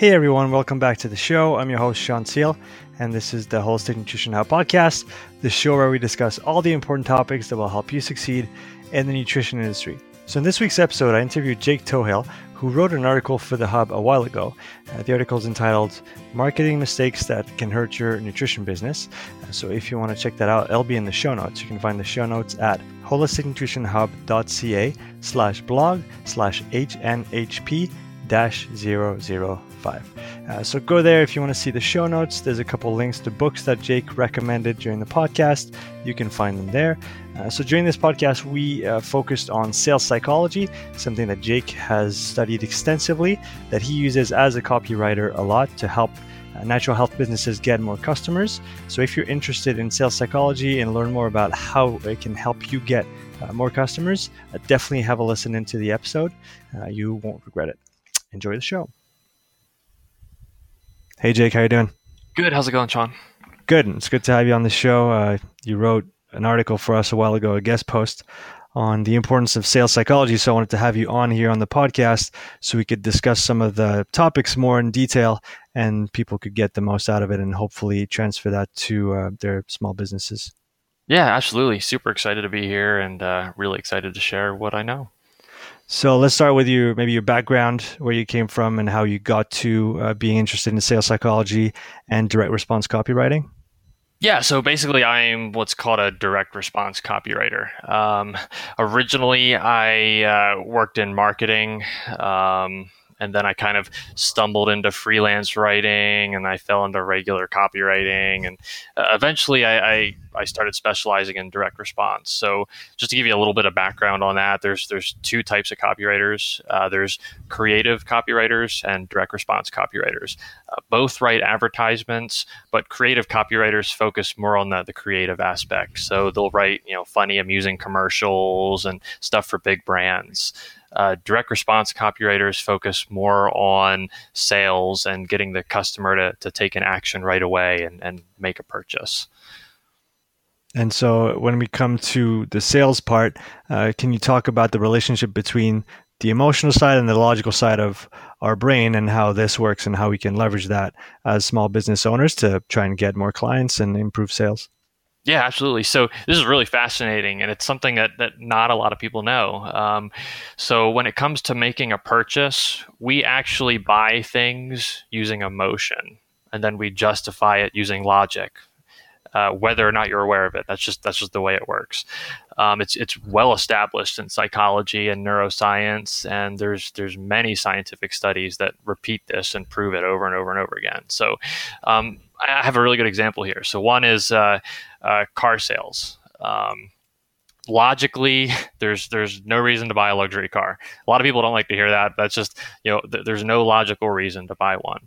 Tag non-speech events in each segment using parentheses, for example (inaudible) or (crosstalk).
Hey everyone, welcome back to the show. I'm your host, Sean Seal, and this is the Holistic Nutrition Hub podcast, the show where we discuss all the important topics that will help you succeed in the nutrition industry. So, in this week's episode, I interviewed Jake Toughill, who wrote an article for The Hub a while ago. Uh, the article is entitled Marketing Mistakes That Can Hurt Your Nutrition Business. Uh, so, if you want to check that out, it'll be in the show notes. You can find the show notes at holisticnutritionhub.ca slash blog slash HNHP 00 five. Uh, so go there if you want to see the show notes. There's a couple links to books that Jake recommended during the podcast. You can find them there. Uh, so during this podcast, we uh, focused on sales psychology, something that Jake has studied extensively, that he uses as a copywriter a lot to help uh, natural health businesses get more customers. So if you're interested in sales psychology and learn more about how it can help you get uh, more customers, uh, definitely have a listen into the episode. Uh, you won't regret it. Enjoy the show. Hey, Jake, how you doing? Good. How's it going, Sean? Good. It's good to have you on the show. Uh, you wrote an article for us a while ago, a guest post on the importance of sales psychology. So I wanted to have you on here on the podcast so we could discuss some of the topics more in detail and people could get the most out of it and hopefully transfer that to uh, their small businesses. Yeah, absolutely. Super excited to be here and uh, really excited to share what I know. So let's start with your maybe your background, where you came from, and how you got to uh, being interested in sales psychology and direct response copywriting. Yeah, so basically, I'm what's called a direct response copywriter. Um, originally, I uh, worked in marketing. Um, and then I kind of stumbled into freelance writing, and I fell into regular copywriting, and uh, eventually I, I, I started specializing in direct response. So just to give you a little bit of background on that, there's there's two types of copywriters. Uh, there's creative copywriters and direct response copywriters. Uh, both write advertisements, but creative copywriters focus more on the, the creative aspect. So they'll write you know funny, amusing commercials and stuff for big brands uh, direct response copywriters focus more on sales and getting the customer to, to take an action right away and, and make a purchase. And so, when we come to the sales part, uh, can you talk about the relationship between the emotional side and the logical side of our brain and how this works and how we can leverage that as small business owners to try and get more clients and improve sales? Yeah, absolutely. So this is really fascinating, and it's something that that not a lot of people know. Um, so when it comes to making a purchase, we actually buy things using emotion, and then we justify it using logic. Uh, whether or not you're aware of it, that's just that's just the way it works. Um, it's it's well established in psychology and neuroscience, and there's there's many scientific studies that repeat this and prove it over and over and over again. So um, I have a really good example here. So one is uh, uh, car sales. Um, logically, there's there's no reason to buy a luxury car. A lot of people don't like to hear that. That's just you know th- there's no logical reason to buy one.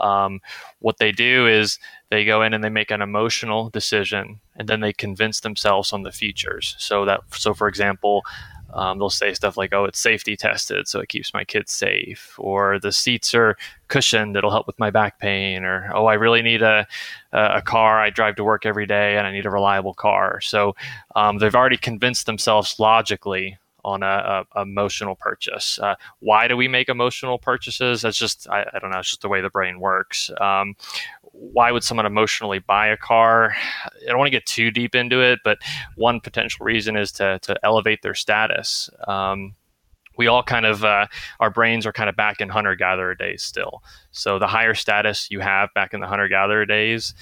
Um, what they do is they go in and they make an emotional decision, and then they convince themselves on the features. So that so for example, um, they'll say stuff like, "Oh, it's safety tested, so it keeps my kids safe," or "The seats are cushioned; it'll help with my back pain," or "Oh, I really need a a car. I drive to work every day, and I need a reliable car." So um, they've already convinced themselves logically on a, a emotional purchase. Uh, why do we make emotional purchases? That's just I, I, don't know. It's just the way the brain works. Um, why would someone emotionally buy a car? I don't want to get too deep into it, but one potential reason is to to elevate their status. Um, we all kind of uh, our brains are kind of back in hunter gatherer days still. So the higher status you have back in the hunter gatherer days,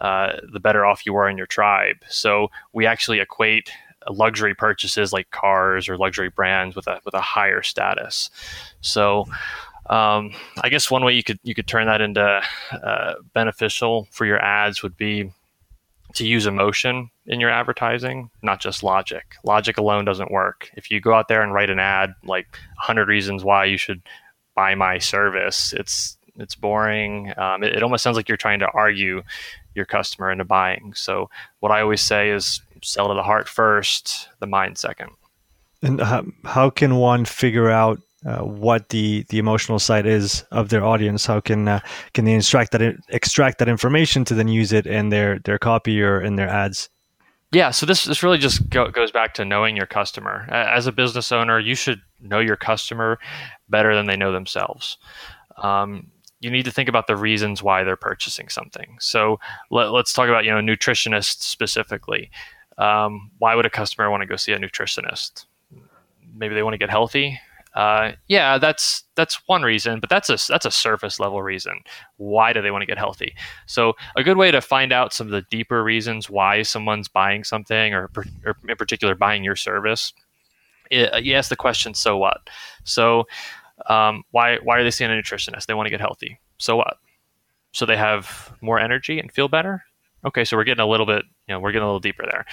uh, the better off you are in your tribe. So we actually equate luxury purchases like cars or luxury brands with a with a higher status. So um, I guess one way you could you could turn that into uh, beneficial for your ads would be to use emotion in your advertising, not just logic. Logic alone doesn't work. If you go out there and write an ad like 100 reasons why you should buy my service, it's it's boring. Um, it, it almost sounds like you're trying to argue your customer into buying. So what I always say is sell to the heart first, the mind second. And how, how can one figure out uh, what the the emotional side is of their audience? How can uh, can they extract that extract that information to then use it in their their copy or in their ads? Yeah, so this this really just go, goes back to knowing your customer. As a business owner, you should know your customer better than they know themselves. Um, you need to think about the reasons why they're purchasing something. So let, us talk about you know nutritionists specifically. Um, why would a customer want to go see a nutritionist? Maybe they want to get healthy. Uh, yeah, that's that's one reason, but that's a that's a surface level reason. Why do they want to get healthy? So a good way to find out some of the deeper reasons why someone's buying something, or, or in particular buying your service, it, you ask the question, "So what?" So um, why why are they seeing a nutritionist? They want to get healthy. So what? So they have more energy and feel better. Okay, so we're getting a little bit, you know, we're getting a little deeper there.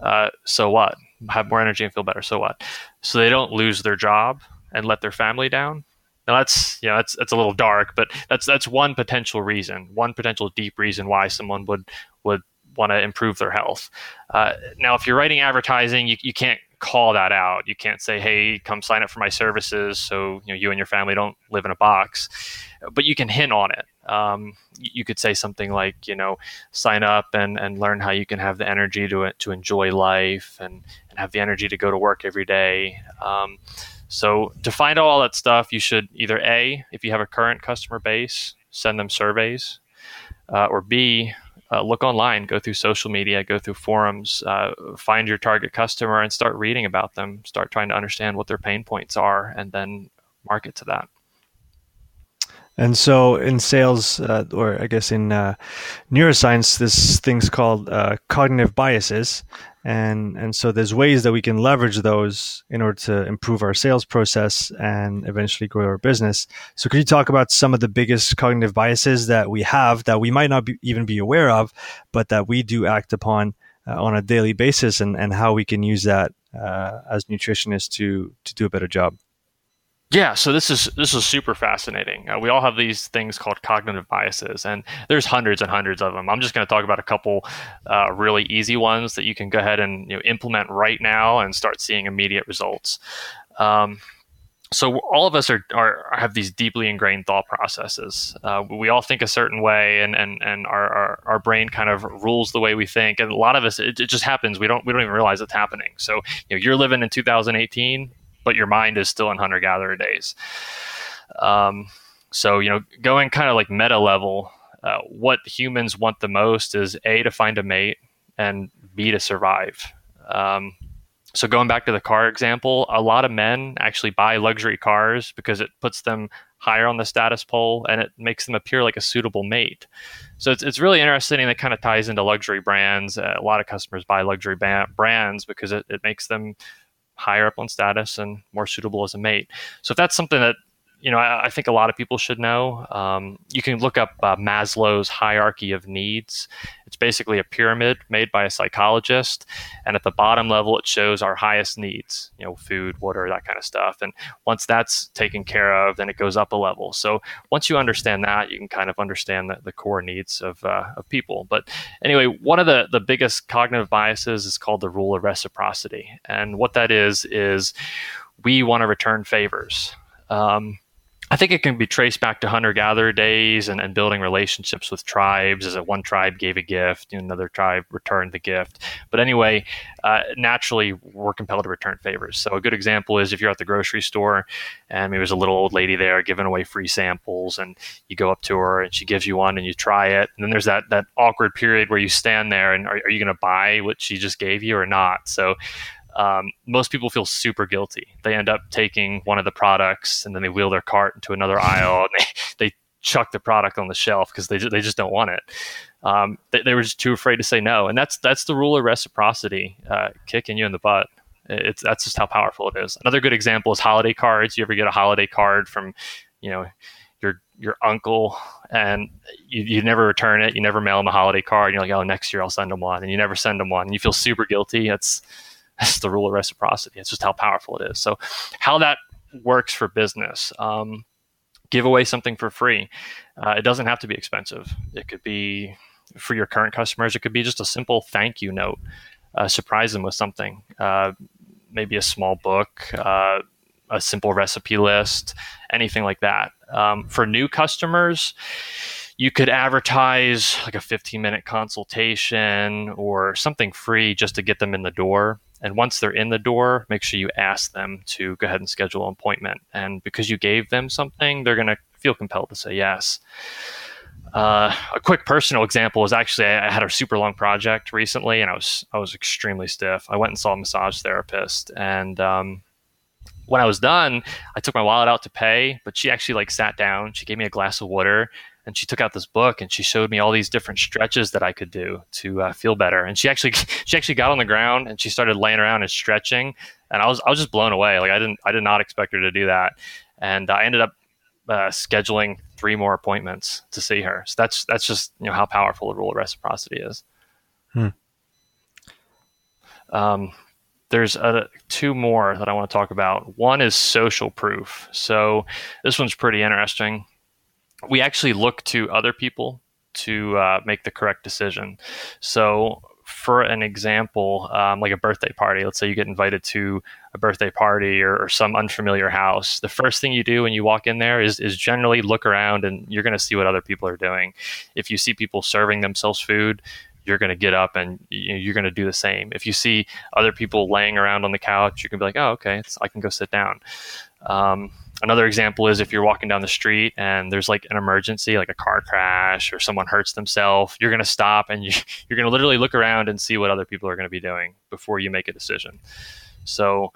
Uh, so what? Have more energy and feel better. So what? So they don't lose their job and let their family down. Now that's you know that's that's a little dark, but that's that's one potential reason, one potential deep reason why someone would would want to improve their health. Uh, now, if you're writing advertising, you, you can't call that out. You can't say, "Hey, come sign up for my services," so you know you and your family don't live in a box. But you can hint on it. Um, you could say something like, you know, sign up and, and learn how you can have the energy to to enjoy life and, and have the energy to go to work every day. Um, so to find all that stuff, you should either a, if you have a current customer base, send them surveys, uh, or b, uh, look online, go through social media, go through forums, uh, find your target customer, and start reading about them. Start trying to understand what their pain points are, and then market to that. And so in sales, uh, or I guess in uh, neuroscience, this thing's called uh, cognitive biases. And, and so there's ways that we can leverage those in order to improve our sales process and eventually grow our business. So could you talk about some of the biggest cognitive biases that we have that we might not be, even be aware of, but that we do act upon uh, on a daily basis and, and how we can use that uh, as nutritionists to, to do a better job? Yeah, so this is this is super fascinating. Uh, we all have these things called cognitive biases, and there's hundreds and hundreds of them. I'm just going to talk about a couple uh, really easy ones that you can go ahead and you know, implement right now and start seeing immediate results. Um, so all of us are, are have these deeply ingrained thought processes. Uh, we all think a certain way, and and and our, our, our brain kind of rules the way we think. And a lot of us, it, it just happens. We don't we don't even realize it's happening. So you know, you're living in 2018 but your mind is still in hunter gatherer days. Um, so you know, going kind of like meta level, uh, what humans want the most is a to find a mate and b to survive. Um, so going back to the car example, a lot of men actually buy luxury cars because it puts them higher on the status pole and it makes them appear like a suitable mate. So it's, it's really interesting and it kind of ties into luxury brands. Uh, a lot of customers buy luxury ba- brands because it, it makes them higher up on status and more suitable as a mate. So if that's something that you know, I, I think a lot of people should know. Um, you can look up uh, Maslow's hierarchy of needs. It's basically a pyramid made by a psychologist, and at the bottom level, it shows our highest needs. You know, food, water, that kind of stuff. And once that's taken care of, then it goes up a level. So once you understand that, you can kind of understand the, the core needs of uh, of people. But anyway, one of the the biggest cognitive biases is called the rule of reciprocity, and what that is is we want to return favors. Um, I think it can be traced back to hunter gatherer days and, and building relationships with tribes. As one tribe gave a gift, and another tribe returned the gift. But anyway, uh, naturally, we're compelled to return favors. So a good example is if you're at the grocery store and there's a little old lady there giving away free samples, and you go up to her and she gives you one and you try it, and then there's that that awkward period where you stand there and are, are you going to buy what she just gave you or not? So um, most people feel super guilty. They end up taking one of the products and then they wheel their cart into another (laughs) aisle and they, they chuck the product on the shelf because they, they just don't want it. Um, they, they, were just too afraid to say no. And that's, that's the rule of reciprocity, uh, kicking you in the butt. It's, that's just how powerful it is. Another good example is holiday cards. You ever get a holiday card from, you know, your, your uncle and you, you never return it. You never mail them a holiday card. And you're like, oh, next year I'll send them one. And you never send them one. And you feel super guilty. It's, (laughs) that's the rule of reciprocity. It's just how powerful it is. So, how that works for business. Um, give away something for free. Uh, it doesn't have to be expensive. It could be for your current customers. It could be just a simple thank you note. Uh, surprise them with something. Uh, maybe a small book, uh, a simple recipe list, anything like that. Um, for new customers, you could advertise like a 15 minute consultation or something free just to get them in the door. And once they're in the door, make sure you ask them to go ahead and schedule an appointment. And because you gave them something, they're going to feel compelled to say yes. Uh, a quick personal example is actually I had a super long project recently, and I was I was extremely stiff. I went and saw a massage therapist, and um, when I was done, I took my wallet out to pay, but she actually like sat down. She gave me a glass of water, and she took out this book and she showed me all these different stretches that I could do to uh, feel better. And she actually (laughs) she actually got on the ground and she started laying around and stretching, and I was I was just blown away. Like I didn't I did not expect her to do that, and I ended up uh, scheduling three more appointments to see her. So that's that's just you know how powerful the rule of reciprocity is. Hmm. Um, there's uh, two more that I want to talk about. One is social proof. So this one's pretty interesting. We actually look to other people to uh, make the correct decision. So for an example, um, like a birthday party, let's say you get invited to a birthday party or, or, some unfamiliar house, the first thing you do when you walk in there is, is generally look around and you're going to see what other people are doing. If you see people serving themselves food, you're going to get up and you're going to do the same. If you see other people laying around on the couch, you can be like, oh, okay, I can go sit down. Um, another example is if you're walking down the street and there's like an emergency, like a car crash or someone hurts themselves, you're going to stop and you, (laughs) you're going to literally look around and see what other people are going to be doing before you make a decision. So,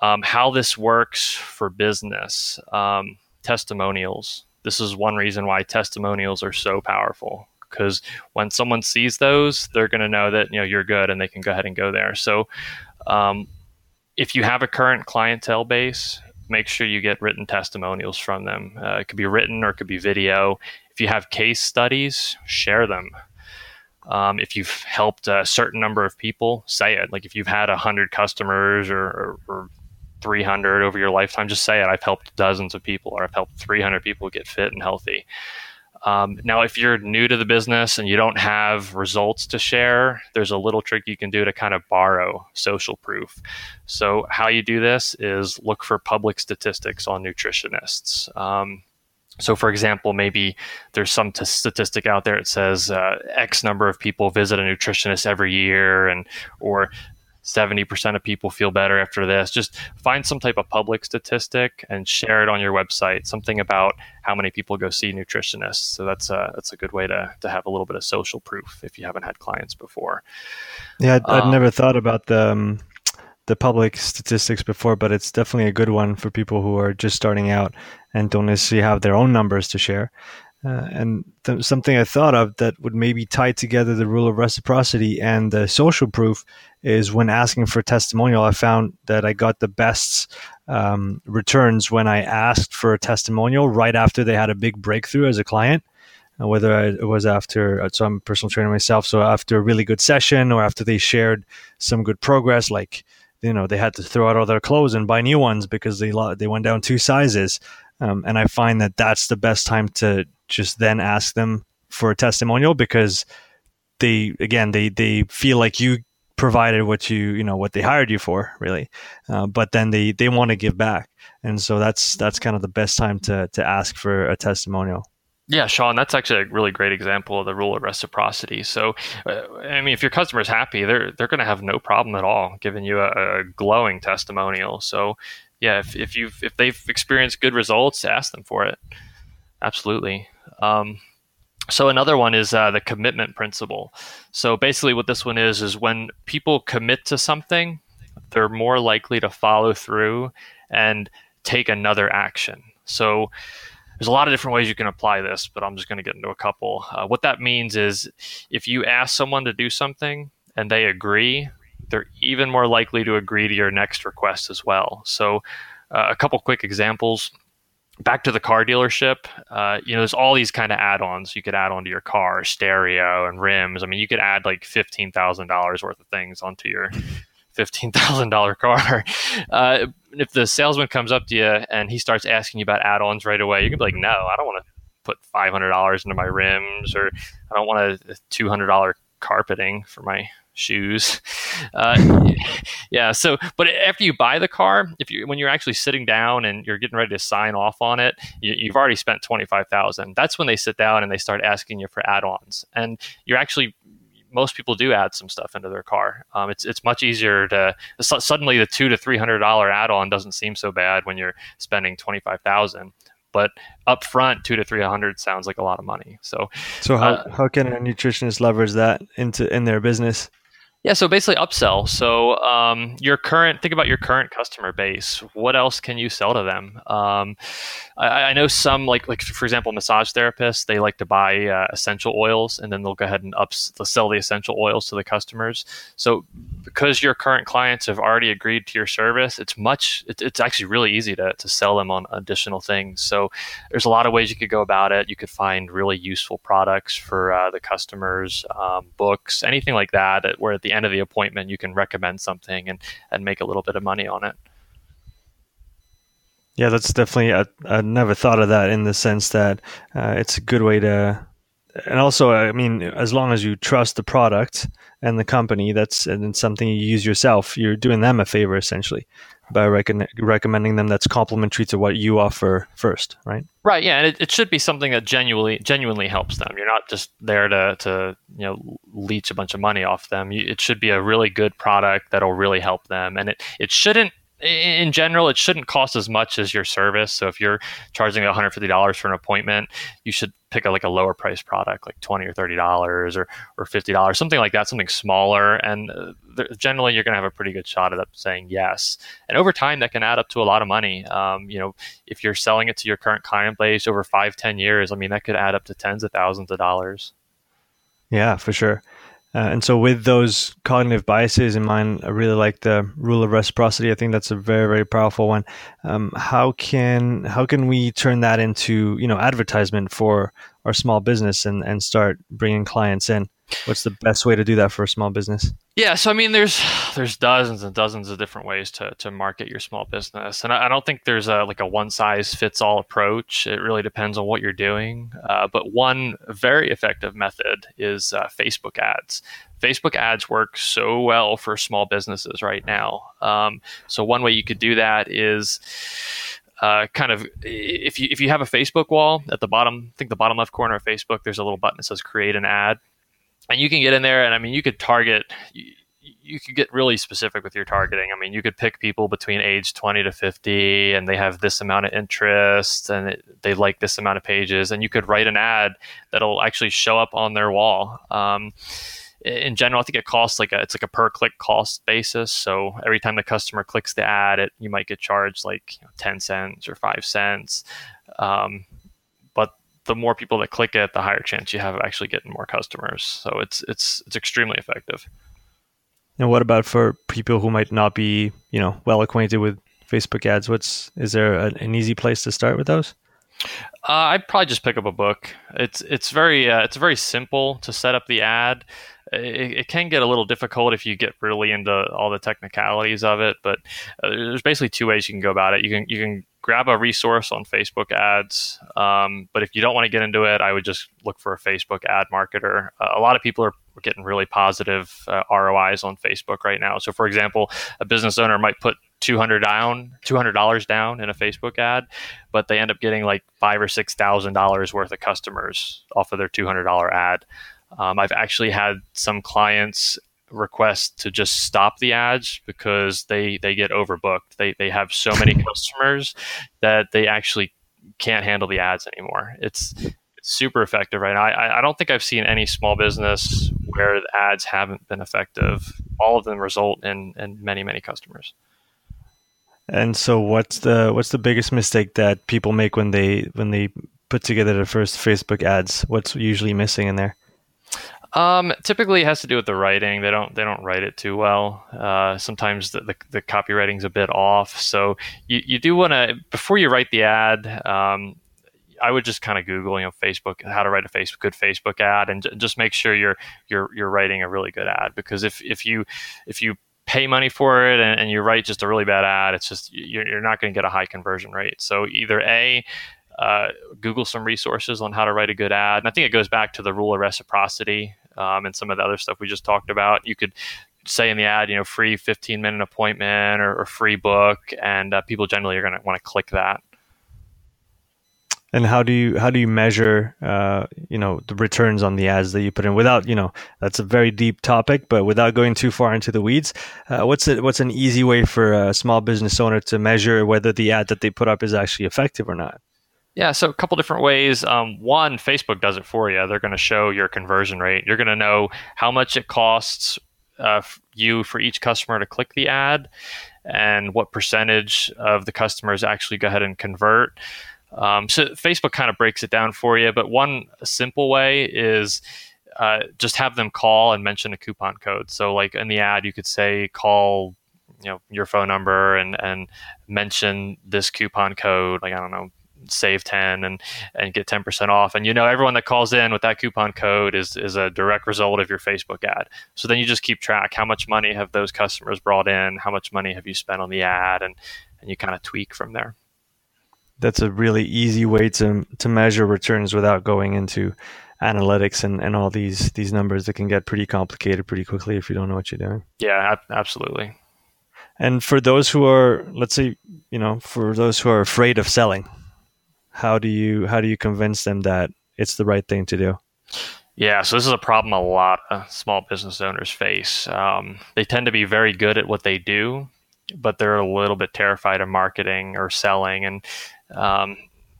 um, how this works for business um, testimonials. This is one reason why testimonials are so powerful because when someone sees those, they're going to know that you know you're good and they can go ahead and go there. So, um, if you have a current clientele base, make sure you get written testimonials from them. Uh, it could be written or it could be video. If you have case studies, share them. Um, if you've helped a certain number of people, say it. Like if you've had 100 customers or, or, or 300 over your lifetime, just say it. I've helped dozens of people or I've helped 300 people get fit and healthy. Um, now, if you're new to the business and you don't have results to share, there's a little trick you can do to kind of borrow social proof. So, how you do this is look for public statistics on nutritionists. Um, so, for example, maybe there's some t- statistic out there that says uh, X number of people visit a nutritionist every year, and or 70% of people feel better after this. Just find some type of public statistic and share it on your website, something about how many people go see nutritionists. So that's a, that's a good way to, to have a little bit of social proof if you haven't had clients before. Yeah, I'd, um, I'd never thought about the, um, the public statistics before, but it's definitely a good one for people who are just starting out and don't necessarily have their own numbers to share. Uh, and th- something I thought of that would maybe tie together the rule of reciprocity and the social proof is when asking for testimonial. I found that I got the best um, returns when I asked for a testimonial right after they had a big breakthrough as a client. Uh, whether it was after, so I'm a personal trainer myself, so after a really good session or after they shared some good progress, like you know they had to throw out all their clothes and buy new ones because they they went down two sizes. Um, and I find that that's the best time to just then ask them for a testimonial because they again they they feel like you provided what you you know what they hired you for really uh, but then they they want to give back and so that's that's kind of the best time to to ask for a testimonial yeah, Sean, that's actually a really great example of the rule of reciprocity. So, uh, I mean, if your customer's happy, they're they're going to have no problem at all giving you a, a, glowing testimonial. So, yeah, if, if you've if they've experienced good results, ask them for it. Absolutely. Um, so another one is uh, the commitment principle. So basically, what this one is is when people commit to something, they're more likely to follow through and take another action. So there's a lot of different ways you can apply this, but I'm just going to get into a couple. Uh, what that means is if you ask someone to do something and they agree, they're even more likely to agree to your next request as well. So uh, a couple quick examples back to the car dealership, uh, you know, there's all these kind of add-ons you could add onto your car, stereo and rims. I mean, you could add like fifteen thousand dollars worth of things onto your (laughs) fifteen thousand dollar car. (laughs) Uh, if the salesman comes up to you and he starts asking you about add-ons right away, you can be like, no, I don't want to put five hundred dollars into my rims, or I don't want a two hundred dollar carpeting for my shoes. Uh, yeah. So, but after you buy the car, if you when you're actually sitting down and you're getting ready to sign off on it, you, have already spent twenty five thousand. That's when they sit down and they start asking you for add-ons, and you're actually most people do add some stuff into their car. Um, it's it's much easier to suddenly the two to three hundred dollar add-on doesn't seem so bad when you're spending twenty five thousand but up front, two to three hundred sounds like a lot of money. So, so how, uh, how can a nutritionist leverage that into in their business? Yeah, so basically upsell. So um, your current, think about your current customer base. What else can you sell to them? Um, I, I, know some, like like for example, massage therapists, they like to buy uh, essential oils, and then they'll go ahead and ups, sell the essential oils to the customers. So because your current clients have already agreed to your service, it's much, it, it's actually really easy to, to sell them on additional things. So there's a lot of ways you could go about it. You could find really useful products for uh, the customers, um, books, anything like that, where at the end of the appointment you can recommend something and, and make a little bit of money on it. Yeah, that's definitely, I, I never thought of that in the sense that uh, it's a good way to and also, I mean, as long as you trust the product and the company, that's and something you use yourself, you're doing them a favor essentially by rec- recommending them that's complementary to what you offer first, right? Right. Yeah, and it, it should be something that genuinely genuinely helps them. You're not just there to to you know leech a bunch of money off them. You, it should be a really good product that'll really help them, and it it shouldn't in general, it shouldn't cost as much as your service. So if you're charging $150 for an appointment, you should pick a, like a lower price product, like 20 or $30 or, or $50, something like that, something smaller. And uh, generally, you're going to have a pretty good shot at saying yes. And over time, that can add up to a lot of money. Um, you know, if you're selling it to your current client base over five, 10 years, I mean, that could add up to tens of thousands of dollars. Yeah, for sure. Uh, and so, with those cognitive biases in mind, I really like the rule of reciprocity. I think that's a very, very powerful one. Um, how can how can we turn that into you know advertisement for our small business and and start bringing clients in? What's the best way to do that for a small business? Yeah, so I mean, there's there's dozens and dozens of different ways to, to market your small business, and I, I don't think there's a like a one size fits all approach. It really depends on what you're doing. Uh, but one very effective method is uh, Facebook ads. Facebook ads work so well for small businesses right now. Um, so one way you could do that is. Uh, kind of if you if you have a Facebook wall at the bottom, I think the bottom left corner of Facebook, there's a little button that says create an ad and you can get in there and i mean you could target you, you could get really specific with your targeting. I mean, you could pick people between age 20 to 50 and they have this amount of interest and it, they like this amount of pages. And you could write an ad that'll actually show up on their wall. Um, in general, I think it costs like a, it's like a per click cost basis. So every time the customer clicks the ad, it, you might get charged like you know, 10 cents or five cents. Um, the more people that click it, the higher chance you have of actually getting more customers. So it's it's it's extremely effective. And what about for people who might not be, you know, well acquainted with Facebook ads? What's is there a, an easy place to start with those? Uh, I'd probably just pick up a book. It's it's very uh, it's very simple to set up the ad. It, it, can get a little difficult if you get really into all the technicalities of it, but uh, there's basically two ways you can go about it. You can you can grab a resource on Facebook ads. Um, but if you don't want to get into it, I would just look for a Facebook ad marketer. Uh, a lot of people are getting really positive uh, ROIs on Facebook right now. So, for example, a business owner might put 200 down, $200 down in a Facebook ad, but they end up getting like five or six thousand dollars worth of customers off of their $200 ad. Um, I've actually had some clients request to just stop the ads because they they get overbooked. They they have so many (laughs) customers that they actually can't handle the ads anymore. It's it's super effective right now. I, I don't think I've seen any small business where the ads haven't been effective. All of them result in in many many customers. And so, what's the what's the biggest mistake that people make when they when they put together their first Facebook ads? What's usually missing in there? Um, typically, it has to do with the writing. They don't they don't write it too well. Uh, sometimes the, the, the copywriting's a bit off. So you, you do want to before you write the ad. Um, I would just kind of Google, you know, Facebook, how to write a Facebook, good Facebook ad, and j- just make sure you're you're you're writing a really good ad. Because if if you if you pay money for it and, and you write just a really bad ad, it's just you're, you're not going to get a high conversion rate. So either a uh, Google some resources on how to write a good ad. And I think it goes back to the rule of reciprocity um, and some of the other stuff we just talked about. You could say in the ad, you know, free 15 minute appointment or, or free book, and uh, people generally are going to want to click that. And how do you how do you measure uh, you know the returns on the ads that you put in without you know that's a very deep topic, but without going too far into the weeds, uh, what's it what's an easy way for a small business owner to measure whether the ad that they put up is actually effective or not? Yeah, so a couple different ways. Um, one, Facebook does it for you. They're going to show your conversion rate. You're going to know how much it costs uh, you for each customer to click the ad and what percentage of the customers actually go ahead and convert. Um, so Facebook kind of breaks it down for you. But one simple way is uh, just have them call and mention a coupon code. So, like in the ad, you could say call you know your phone number and and mention this coupon code like i don't know save 10 and and get 10% off. And you know everyone that calls in with that coupon code is is a direct result of your facebook ad. So then you just keep track. How much money have those customers brought in? How much money have you spent on the ad? And and you kind of tweak from there. That's a really easy way to to measure returns without going into analytics and, and all these these numbers that can get pretty complicated pretty quickly if you don't know what you're doing. Yeah absolutely. And for those who are let's say you know for those who are afraid of selling how do you how do you convince them that it's the right thing to do yeah, so this is a problem a lot of small business owners face. Um, they tend to be very good at what they do, but they're a little bit terrified of marketing or selling. And um,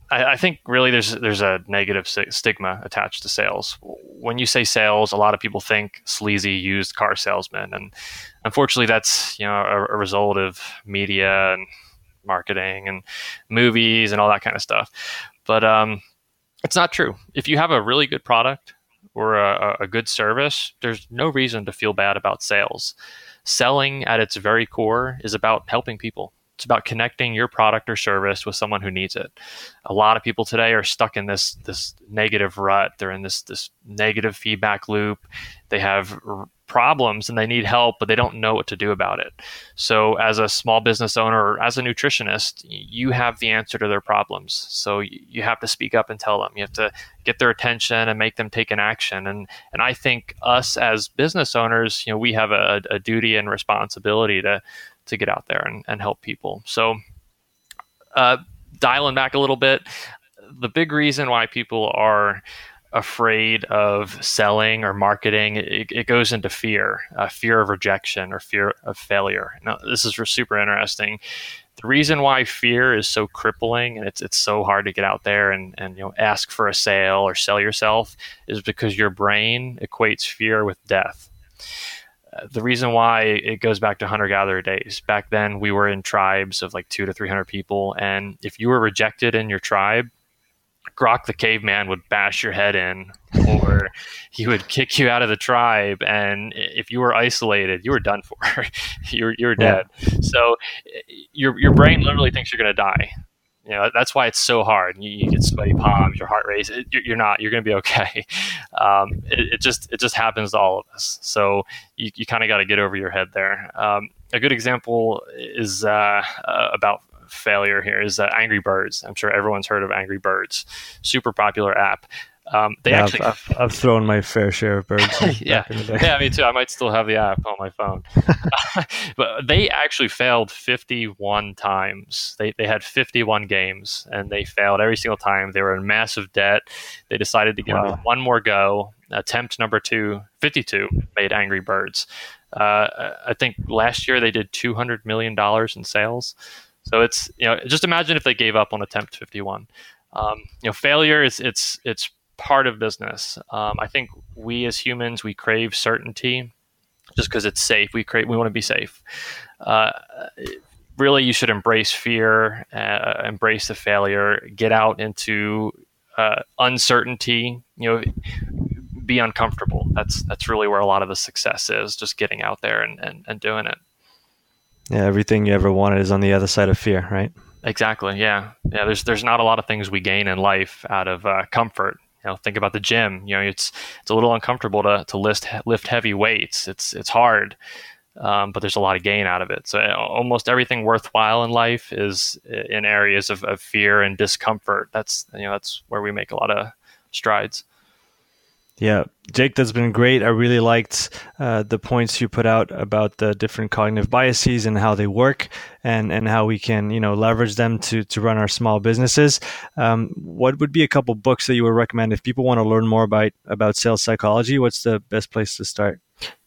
I, I, think really there's there's a negative stigma attached to sales. When you say sales, a lot of people think sleazy used car salesman, and unfortunately, that's you know a, a result of media and marketing and movies and all that kind of stuff. But um, it's not true. If you have a really good product or a, a good service, there's no reason to feel bad about sales. Selling at its very core is about helping people. It's about connecting your product or service with someone who needs it. A lot of people today are stuck in this this negative rut. They're in this this negative feedback loop. They have problems and they need help, but they don't know what to do about it. So, as a small business owner or as a nutritionist, you have the answer to their problems. So, you have to speak up and tell them. You have to get their attention and make them take an action. And and I think us as business owners, you know, we have a, a duty and responsibility to to get out there and, and help people. So, uh, dialing back a little bit, the big reason why people are afraid of selling or marketing, it, it goes into fear, uh, fear of rejection or fear of failure. Now, this is super interesting. The reason why fear is so crippling and it's it's so hard to get out there and, and you know ask for a sale or sell yourself is because your brain equates fear with death. Uh, the reason why it goes back to hunter gatherer days. Back then, we were in tribes of like two to three hundred people, and if you were rejected in your tribe, Grok the caveman would bash your head in, or (laughs) he would kick you out of the tribe. And if you were isolated, you were done for. (laughs) you're you're dead. Yeah. So your your brain literally thinks you're going to die. You know that's why it's so hard. You, you get sweaty palms, your heart races. You're not. You're going to be okay. (laughs) Um, it, it, just it just happens to all of us. So you, you kind of got to get over your head there. Um, a good example is uh, uh, about failure here is uh, Angry Birds. I'm sure everyone's heard of Angry Birds, super popular app. Um, they yeah, actually, I've, I've, thrown my fair share of birds. (laughs) yeah, yeah, me too. I might still have the app on my phone, (laughs) (laughs) but they actually failed 51 times. They they had 51 games and they failed every single time. They were in massive debt. They decided to give wow. it one more go. Attempt number two, 52 made Angry Birds. Uh, I think last year they did 200 million dollars in sales. So it's you know just imagine if they gave up on attempt 51. Um, you know, failure is it's it's part of business. Um, I think we as humans we crave certainty just because it's safe. We crave we want to be safe. Uh, really, you should embrace fear, uh, embrace the failure, get out into uh, uncertainty. You know, be uncomfortable. That's that's really where a lot of the success is. Just getting out there and, and, and doing it. Yeah, everything you ever wanted is on the other side of fear, right? Exactly. Yeah, yeah. There's there's not a lot of things we gain in life out of uh, comfort. You know, think about the gym. You know, it's it's a little uncomfortable to to lift lift heavy weights. It's it's hard, um, but there's a lot of gain out of it. So uh, almost everything worthwhile in life is in areas of, of fear and discomfort. That's you know that's where we make a lot of strides. Yeah, Jake, that's been great. I really liked uh, the points you put out about the different cognitive biases and how they work, and and how we can you know leverage them to to run our small businesses. Um, what would be a couple books that you would recommend if people want to learn more about about sales psychology? What's the best place to start?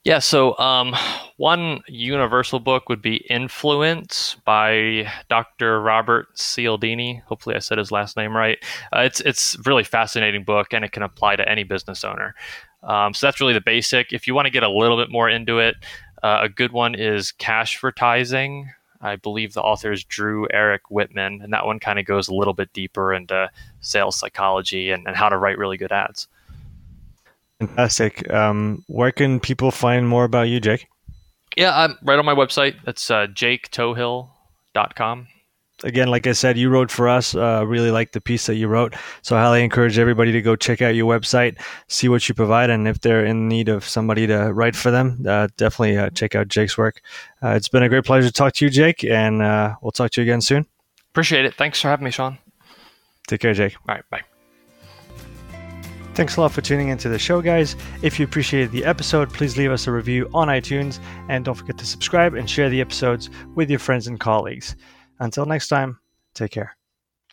Yeah, so um, one universal book would be Influence by Dr. Robert Cialdini. Hopefully, I said his last name right. Uh, it's it's really fascinating book, and it can apply to any business owner. Um, so that's really the basic. If you want to get a little bit more into it, uh, a good one is Cash Cashvertising. I believe the author is Drew Eric Whitman, and that one kind of goes a little bit deeper into sales psychology and, and how to write really good ads. Fantastic. Um, where can people find more about you, Jake? Yeah, I'm right on my website. It's uh, jaketoughill.com. Again, like I said, you wrote for us. Uh, really like the piece that you wrote. So I highly encourage everybody to go check out your website, see what you provide, and if they're in need of somebody to write for them, uh, definitely uh, check out Jake's work. Uh, it's been a great pleasure to talk to you, Jake, and uh, we'll talk to you again soon. Appreciate it. Thanks for having me, Sean. Take care, Jake. All right, bye. Thanks a lot for tuning into the show, guys. If you appreciated the episode, please leave us a review on iTunes and don't forget to subscribe and share the episodes with your friends and colleagues. Until next time, take care.